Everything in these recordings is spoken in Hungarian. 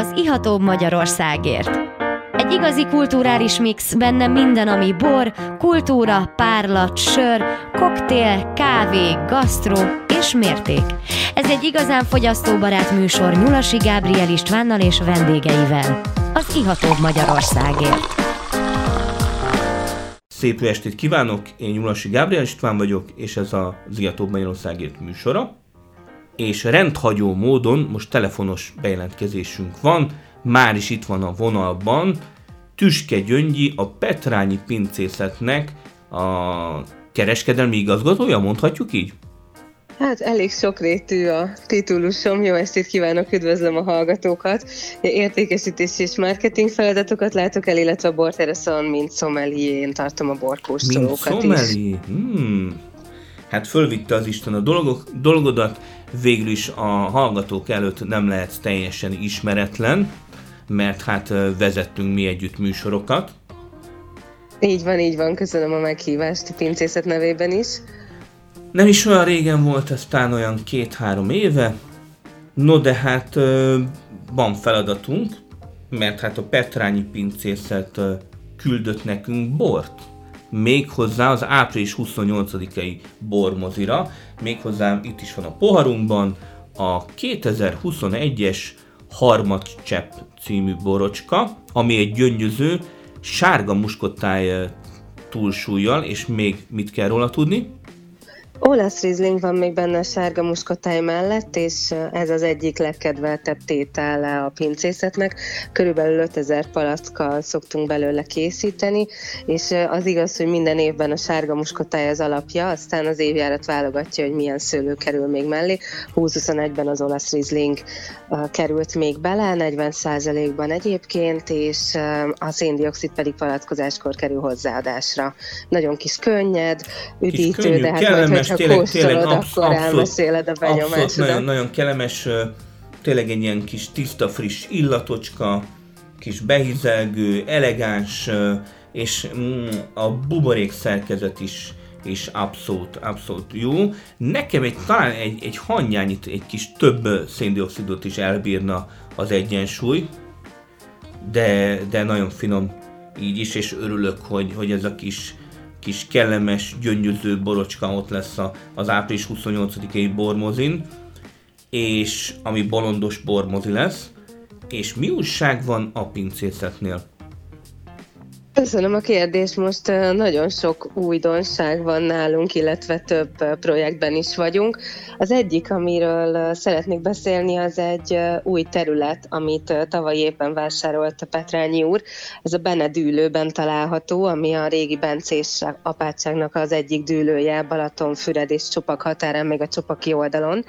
az Ihatóbb Magyarországért. Egy igazi kulturális mix, benne minden, ami bor, kultúra, párlat, sör, koktél, kávé, gasztró és mérték. Ez egy igazán fogyasztóbarát műsor Nyulasi Gábriel Istvánnal és vendégeivel. Az Ihatóbb Magyarországért. Szép estét kívánok, én Nyulasi Gábriel István vagyok, és ez az Ihatóbb Magyarországért műsora. És rendhagyó módon most telefonos bejelentkezésünk van, már is itt van a vonalban Tüske Gyöngyi, a Petrányi Pincészetnek a kereskedelmi igazgatója, mondhatjuk így? Hát elég sokrétű a titulusom. Jó estét kívánok, üdvözlöm a hallgatókat. Értékesítés és marketing feladatokat látok el, illetve a borteraszon, mint szomeli, én tartom a borkóstolókat mint is. Hmm. Hát fölvitte az Isten a dolgok, dolgodat, végül is a hallgatók előtt nem lehet teljesen ismeretlen, mert hát vezettünk mi együtt műsorokat. Így van, így van, köszönöm a meghívást a pincészet nevében is. Nem is olyan régen volt, ez talán olyan két-három éve. No de hát van feladatunk, mert hát a Petrányi pincészet küldött nekünk bort. Méghozzá az április 28-ai bormozira, méghozzá itt is van a poharunkban, a 2021-es Harmadcsepp című borocska, ami egy gyöngyöző, sárga muskottáj túlsúlyjal, és még mit kell róla tudni? Olasz Riesling van még benne a sárga muskotáj mellett, és ez az egyik legkedveltebb tétele a pincészetnek. Körülbelül 5000 palackkal szoktunk belőle készíteni, és az igaz, hogy minden évben a sárga muskotáj az alapja, aztán az évjárat válogatja, hogy milyen szőlő kerül még mellé. 2021-ben az olasz Riesling került még bele, 40%-ban egyébként, és a széndiokszid pedig palackozáskor kerül hozzáadásra. Nagyon kis könnyed, üdítő, kis könnyű, de hát majd, tényleg, tényleg absz- akkor abszolút, a benyomásodat. nagyon, nagyon kellemes, tényleg egy ilyen kis tiszta, friss illatocska, kis behizelgő, elegáns, és mm, a buborék szerkezet is és abszolút, abszolút jó. Nekem egy, talán egy, egy hangyányit, egy kis több széndiokszidot is elbírna az egyensúly, de, de nagyon finom így is, és örülök, hogy, hogy ez a kis kis kellemes, gyöngyöző borocska ott lesz a, az április 28-i bormozin, és ami bolondos bormozi lesz, és mi újság van a pincészetnél? Köszönöm a kérdést. Most nagyon sok újdonság van nálunk, illetve több projektben is vagyunk. Az egyik, amiről szeretnék beszélni, az egy új terület, amit tavaly évben vásárolt Petrányi úr. Ez a Benedűlőben található, ami a régi Bencés apátságnak az egyik dűlője, Balatonfüred és Csopak határán, még a Csopaki oldalon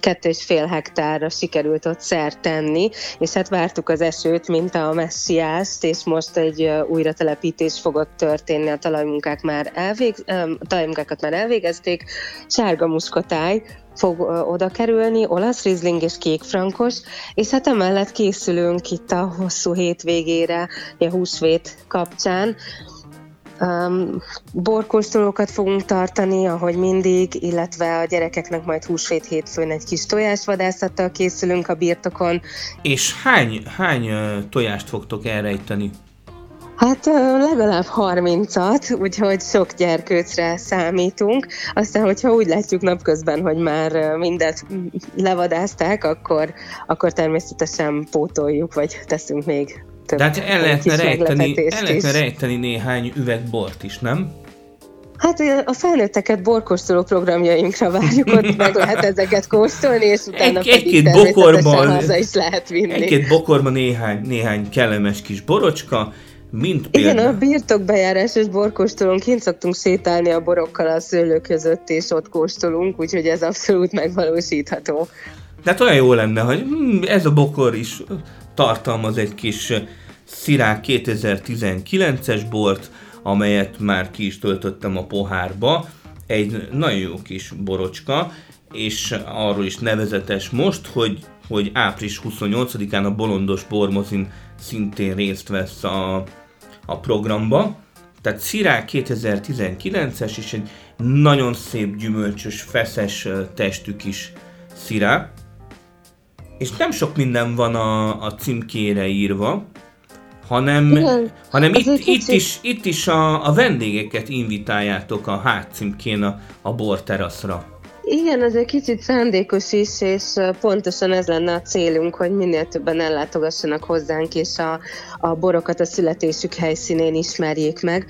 kettő és fél hektárra sikerült ott szert tenni, és hát vártuk az esőt, mint a messiást, és most egy újra telepítés fogott történni, a talajmunkák már elvég, a talajmunkákat már elvégezték, sárga muskotáj, fog oda kerülni, olasz rizling és kék frankos, és hát emellett készülünk itt a hosszú hétvégére, a húsvét kapcsán, Um, borkóstolókat fogunk tartani, ahogy mindig, illetve a gyerekeknek majd húsvét hétfőn egy kis tojásvadászattal készülünk a birtokon. És hány, hány tojást fogtok elrejteni? Hát legalább 30-at, úgyhogy sok gyerkőcre számítunk. Aztán, hogyha úgy látjuk napközben, hogy már mindet levadázták, akkor, akkor természetesen pótoljuk, vagy teszünk még több De hát el lehetne, rejteni, el lehetne rejteni néhány üveg bort is, nem? Hát a felnőtteket borkóstoló programjainkra várjuk, ott meg lehet ezeket kóstolni, és utána egy, pedig egy-két bokorban, haza is lehet vinni. Egy-két bokorban néhány, néhány kellemes kis borocska, mint például. Igen, a birtokbejárásos borkóstolónként szoktunk sétálni a borokkal a szőlő között, és ott kóstolunk, úgyhogy ez abszolút megvalósítható. Tehát olyan jó lenne, hogy hm, ez a bokor is tartalmaz egy kis Szirák 2019-es bort, amelyet már ki is töltöttem a pohárba. Egy nagyon jó kis borocska, és arról is nevezetes most, hogy, hogy április 28-án a Bolondos Bormozin szintén részt vesz a, a programba. Tehát Szirák 2019-es, és egy nagyon szép gyümölcsös, feszes testű kis szirák és nem sok minden van a, a címkére írva, hanem, Igen, hanem itt, itt, is, itt is a, a vendégeket invitáljátok a hátcímkén a, a borteraszra. Igen, ez egy kicsit szándékos is, és pontosan ez lenne a célunk, hogy minél többen ellátogassanak hozzánk, és a, a borokat a születésük helyszínén ismerjék meg.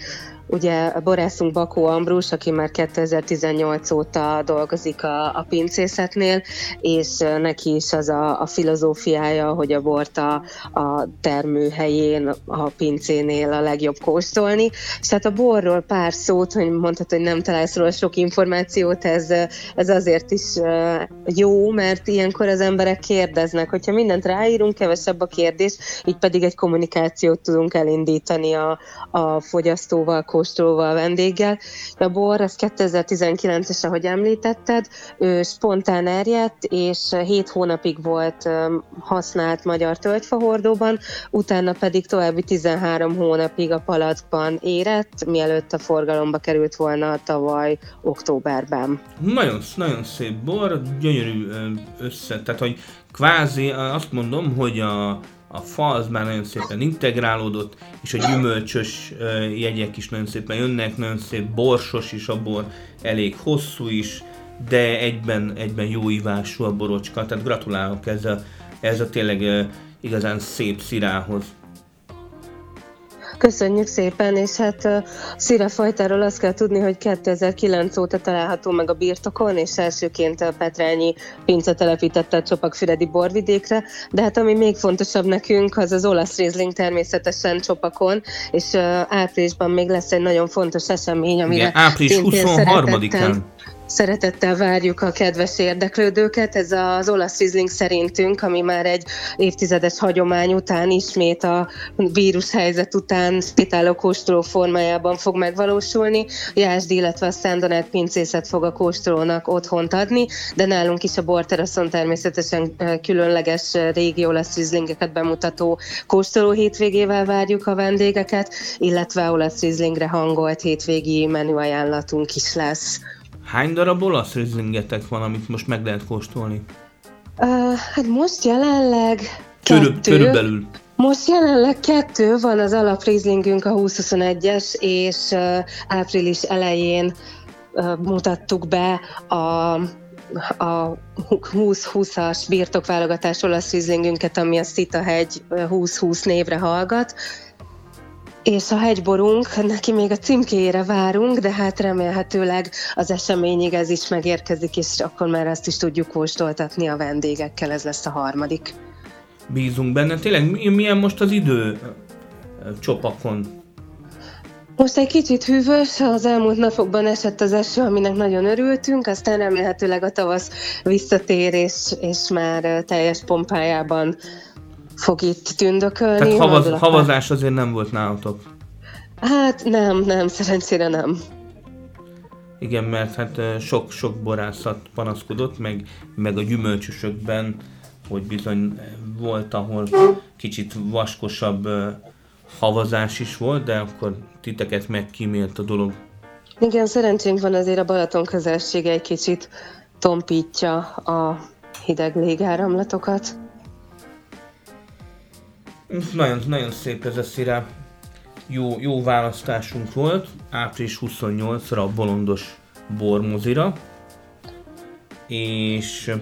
Ugye a borászunk Bakó Ambrus, aki már 2018 óta dolgozik a, a pincészetnél, és neki is az a, a filozófiája, hogy a bort a, a termőhelyén, a pincénél a legjobb kóstolni. És hát a borról pár szót, hogy mondhatod, hogy nem találsz róla sok információt, ez, ez azért is jó, mert ilyenkor az emberek kérdeznek, hogyha mindent ráírunk, kevesebb a kérdés, így pedig egy kommunikációt tudunk elindítani a, a fogyasztóval, kóstolóval, vendéggel. A bor, ez 2019-es, ahogy említetted, ő spontán erjedt, és 7 hónapig volt használt magyar tölgyfahordóban, utána pedig további 13 hónapig a palackban érett, mielőtt a forgalomba került volna tavaly októberben. Nagyon, nagyon szép bor, gyönyörű össze, tehát hogy kvázi azt mondom, hogy a a fa az már nagyon szépen integrálódott, és a gyümölcsös jegyek is nagyon szépen jönnek, nagyon szép borsos is a bor, elég hosszú is, de egyben, egyben jó ívású a borocska, tehát gratulálok ez a, ez a tényleg igazán szép szirához. Köszönjük szépen, és hát Szira fajtáról azt kell tudni, hogy 2009 óta található meg a birtokon, és elsőként a Petrányi pince telepítette a Csopakfüredi borvidékre, de hát ami még fontosabb nekünk, az az olasz Riesling természetesen Csopakon, és áprilisban még lesz egy nagyon fontos esemény, amire Igen, április 23-án Szeretettel várjuk a kedves érdeklődőket. Ez az olasz Riesling szerintünk, ami már egy évtizedes hagyomány után ismét a vírus helyzet után spitáló kóstoló formájában fog megvalósulni. Jásd, illetve a Szent pincészet fog a kóstolónak otthont adni, de nálunk is a borteraszon természetesen különleges régi olasz Rieslingeket bemutató kóstoló hétvégével várjuk a vendégeket, illetve olasz Rieslingre hangolt hétvégi menüajánlatunk is lesz. Hány darab olasz rizlingetek van, amit most meg lehet kóstolni? Uh, hát most jelenleg Körül, kettő. Körülbelül. Most jelenleg kettő van az alaprizlingünk, a 2021-es, és uh, április elején uh, mutattuk be a a 20-20-as birtokválogatás olasz rizlingünket, ami a Szita hegy 20-20 névre hallgat, és a hegyborunk, neki még a címkéjére várunk, de hát remélhetőleg az eseményig ez is megérkezik, és akkor már azt is tudjuk kóstoltatni a vendégekkel, ez lesz a harmadik. Bízunk benne. Tényleg milyen most az idő csopakon? Most egy kicsit hűvös, az elmúlt napokban esett az eső, aminek nagyon örültünk, aztán remélhetőleg a tavasz visszatér, és, és már teljes pompájában fog itt tündökölni. Tehát havaz, havazás azért nem volt nálatok? Hát nem, nem, szerencsére nem. Igen, mert hát sok-sok borászat panaszkodott, meg, meg a gyümölcsösökben, hogy bizony volt, ahol kicsit vaskosabb havazás is volt, de akkor titeket megkímélt a dolog. Igen, szerencsénk van azért a Balaton közelsége egy kicsit tompítja a hideg légáramlatokat. Nagyon, nagyon szép ez a szirá. Jó, jó választásunk volt. Április 28-ra a bolondos bormozira. És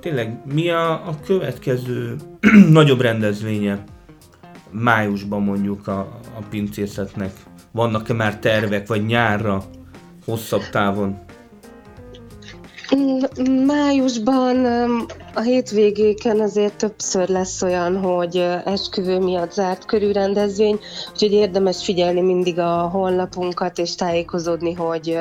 tényleg mi a, a következő nagyobb rendezvénye májusban mondjuk a, a pincészetnek? Vannak-e már tervek, vagy nyárra, hosszabb távon? Májusban a hétvégéken azért többször lesz olyan, hogy esküvő miatt zárt körű rendezvény, úgyhogy érdemes figyelni mindig a honlapunkat és tájékozódni, hogy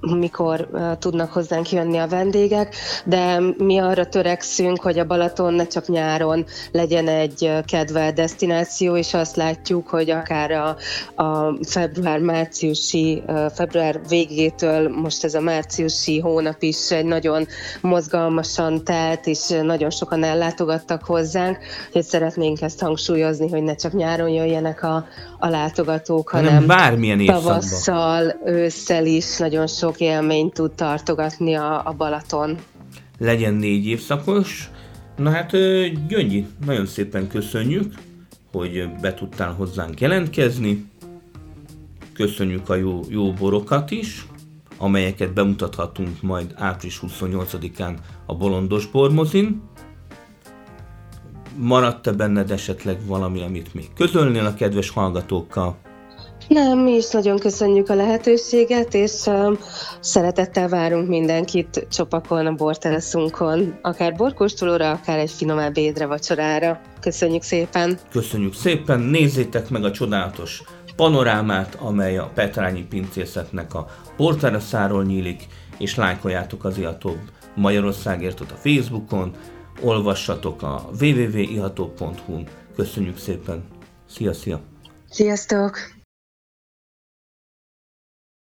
mikor tudnak hozzánk jönni a vendégek, de mi arra törekszünk, hogy a Balaton ne csak nyáron legyen egy kedvelt destináció, és azt látjuk, hogy akár a, a február-márciusi, február végétől most ez a márciusi hónap is egy nagyon mozgalmasan telt, és nagyon sokan ellátogattak hozzánk, hogy szeretnénk ezt hangsúlyozni, hogy ne csak nyáron jöjjenek a, a látogatók, hanem, hanem bármilyen tavasszal, ősszel is nagyon sok élményt tud tartogatni a, a Balaton. Legyen négy évszakos, Na hát Gyöngyi, nagyon szépen köszönjük, hogy be tudtál hozzánk jelentkezni. Köszönjük a jó, jó borokat is, amelyeket bemutathatunk majd április 28-án a Bolondos Bormozin. Maradt-e benned esetleg valami, amit még közölnél a kedves hallgatókkal? Nem, mi is nagyon köszönjük a lehetőséget, és um, szeretettel várunk mindenkit csopakon, a borteleszunkon, akár borkóstolóra, akár egy finomább édre vacsorára. Köszönjük szépen! Köszönjük szépen, nézzétek meg a csodálatos panorámát, amely a Petrányi pincészetnek a porteraszáról nyílik, és lájkoljátok az Ihatóbb Magyarországért ott a Facebookon, olvassatok a www.iható.hu-n. Köszönjük szépen! Szia, szia! Sziasztok!